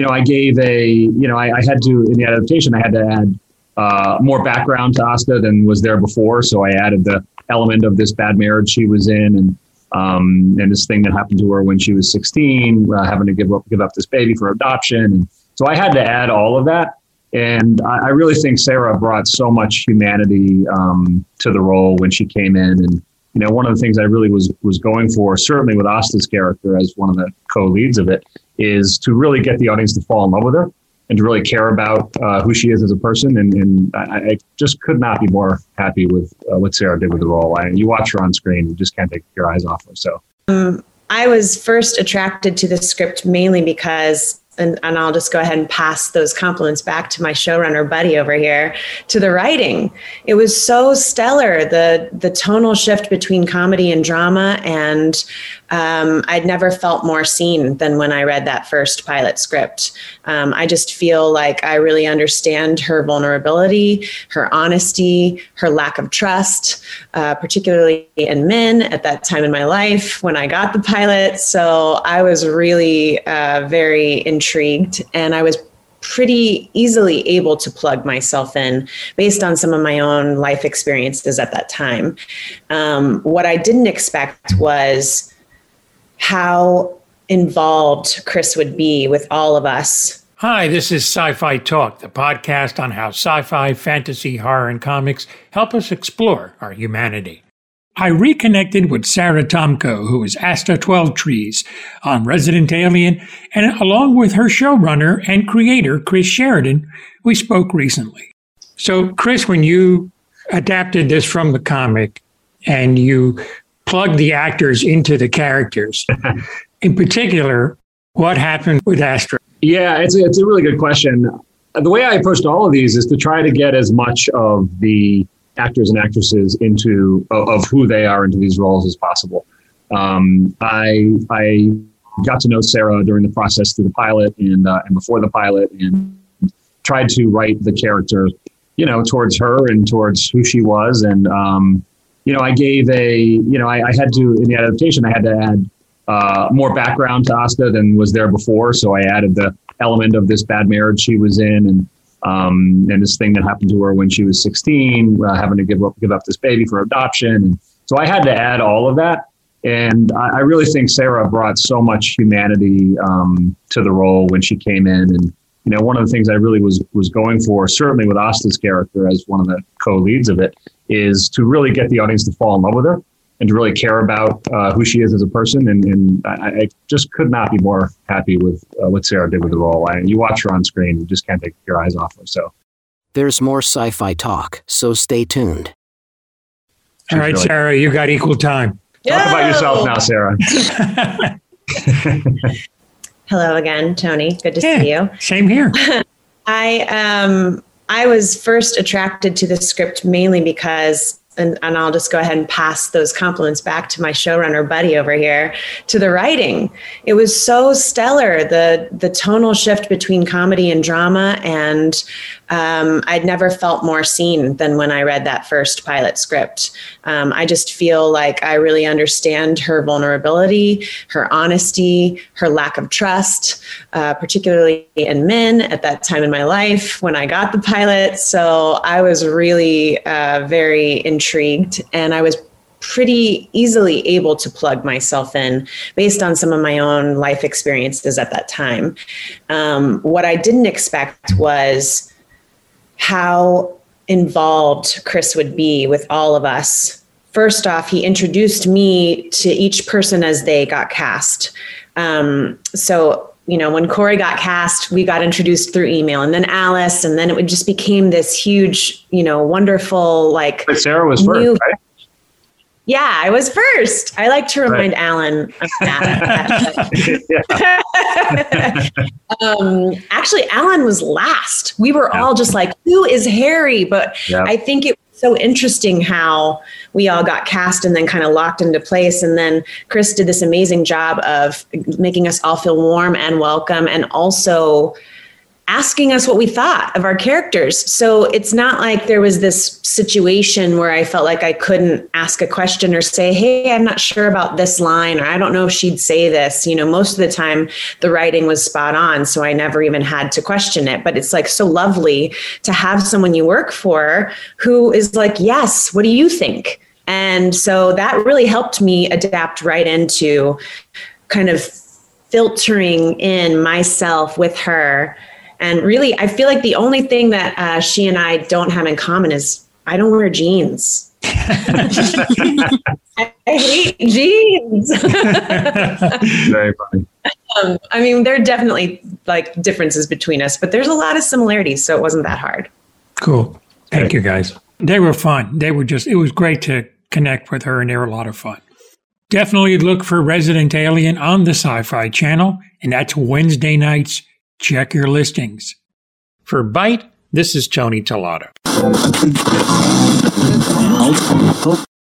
you know, I gave a, you know, I, I had to in the adaptation, I had to add uh, more background to Asta than was there before. So I added the element of this bad marriage she was in, and um, and this thing that happened to her when she was 16, uh, having to give up give up this baby for adoption. And so I had to add all of that. And I, I really think Sara brought so much humanity um, to the role when she came in. And you know, one of the things I really was was going for, certainly with Asta's character as one of the co-leads of it, is to really get the audience to fall in love with her and to really care about uh, who she is as a person. And, and I, I, just could not be more happy with uh, what Sara did with the role. I, you watch her on screen, you just can't take your eyes off her. So. Um, I was first attracted to the script mainly because and, and I'll just go ahead and pass those compliments back to my showrunner buddy over here to the writing. It was so stellar the the tonal shift between comedy and drama, and um, I'd never felt more seen than when I read that first pilot script. Um, I just feel like I really understand her vulnerability, her honesty, her lack of trust, uh, particularly in men at that time in my life when I got the pilot. So I was really uh, very intrigued, and I was pretty easily able to plug myself in based on some of my own life experiences at that time. Um, what I didn't expect was how involved Chris would be with all of us. Hi, this is Sci Fi Talk, the podcast on how sci fi, fantasy, horror, and comics help us explore our humanity. I reconnected with Sara Tomko, who is Asta Twelvetrees on Resident Alien, and along with her showrunner and creator, Chris Sheridan, we spoke recently. So, Chris, when you adapted this from the comic and you plugged the actors into the characters. In particular, what happened with Asta? Yeah, it's a, it's a really good question. The way I approached all of these is to try to get as much of the actors and actresses into of, who they are into these roles as possible. Um, I I got to know Sara during the process through the pilot and uh, and before the pilot and tried to write the character, you know, towards her and towards who she was and um, you know, I gave a, you know, I, I had to, in the adaptation, I had to add uh, more background to Asta than was there before. So I added the element of this bad marriage she was in and, um, and this thing that happened to her when she was 16, uh, having to give up, give up this baby for adoption. And so I had to add all of that. And I, I really think Sara brought so much humanity um, to the role when she came in. And, you know, one of the things I really was, was going for, certainly with Asta's character as one of the co-leads of it, is to really get the audience to fall in love with her and to really care about uh, who she is as a person. And, and I, I, just could not be more happy with uh, what Sara did with the role. I, you watch her on screen, you just can't take your eyes off her. So there's more sci-fi talk, so stay tuned. All right, really- Sara, you got equal time. Talk about yourself now, Sara. Hello again, Tony. Good to yeah, see you. Same here. I um I was first attracted to the script mainly because and, and I'll just go ahead and pass those compliments back to my showrunner buddy over here to the writing. It was so stellar the the tonal shift between comedy and drama, and um, I'd never felt more seen than when I read that first pilot script. Um, I just feel like I really understand her vulnerability, her honesty, her lack of trust, uh, particularly in men at that time in my life when I got the pilot. So I was really uh, very intrigued, and I was pretty easily able to plug myself in based on some of my own life experiences at that time. Um, what I didn't expect was how involved Chris would be with all of us. First off, he introduced me to each person as they got cast. Um, so, you know, when Corey got cast, we got introduced through email, and then Alice, and then it just became this huge, you know, wonderful like. But Sara was first, right? Yeah, I was first. I like to remind right. Alan of that. um, actually, Alan was last. We were yeah. all just like, who is Harry? But yeah. I think it was so interesting how we all got cast and then kind of locked into place. And then Chris did this amazing job of making us all feel warm and welcome and also asking us what we thought of our characters. So it's not like there was this situation where I felt like I couldn't ask a question or say, Hey, I'm not sure about this line, or I don't know if she'd say this. You know, most of the time the writing was spot on. So I never even had to question it. But it's like so lovely to have someone you work for who is like, Yes, what do you think? And so that really helped me adapt right into kind of filtering in myself with her and really, I feel like the only thing that uh, she and I don't have in common is I don't wear jeans. I hate jeans. Very funny. Um, I mean, there are definitely like differences between us, but there's a lot of similarities, so it wasn't that hard. Cool. Thank you, guys. They were fun. They were just, it was great to connect with her, and they were a lot of fun. Definitely look for Resident Alien on the Sci Fi channel, and that's Wednesday nights Check your listings. For Byte, this is Tony Tellado.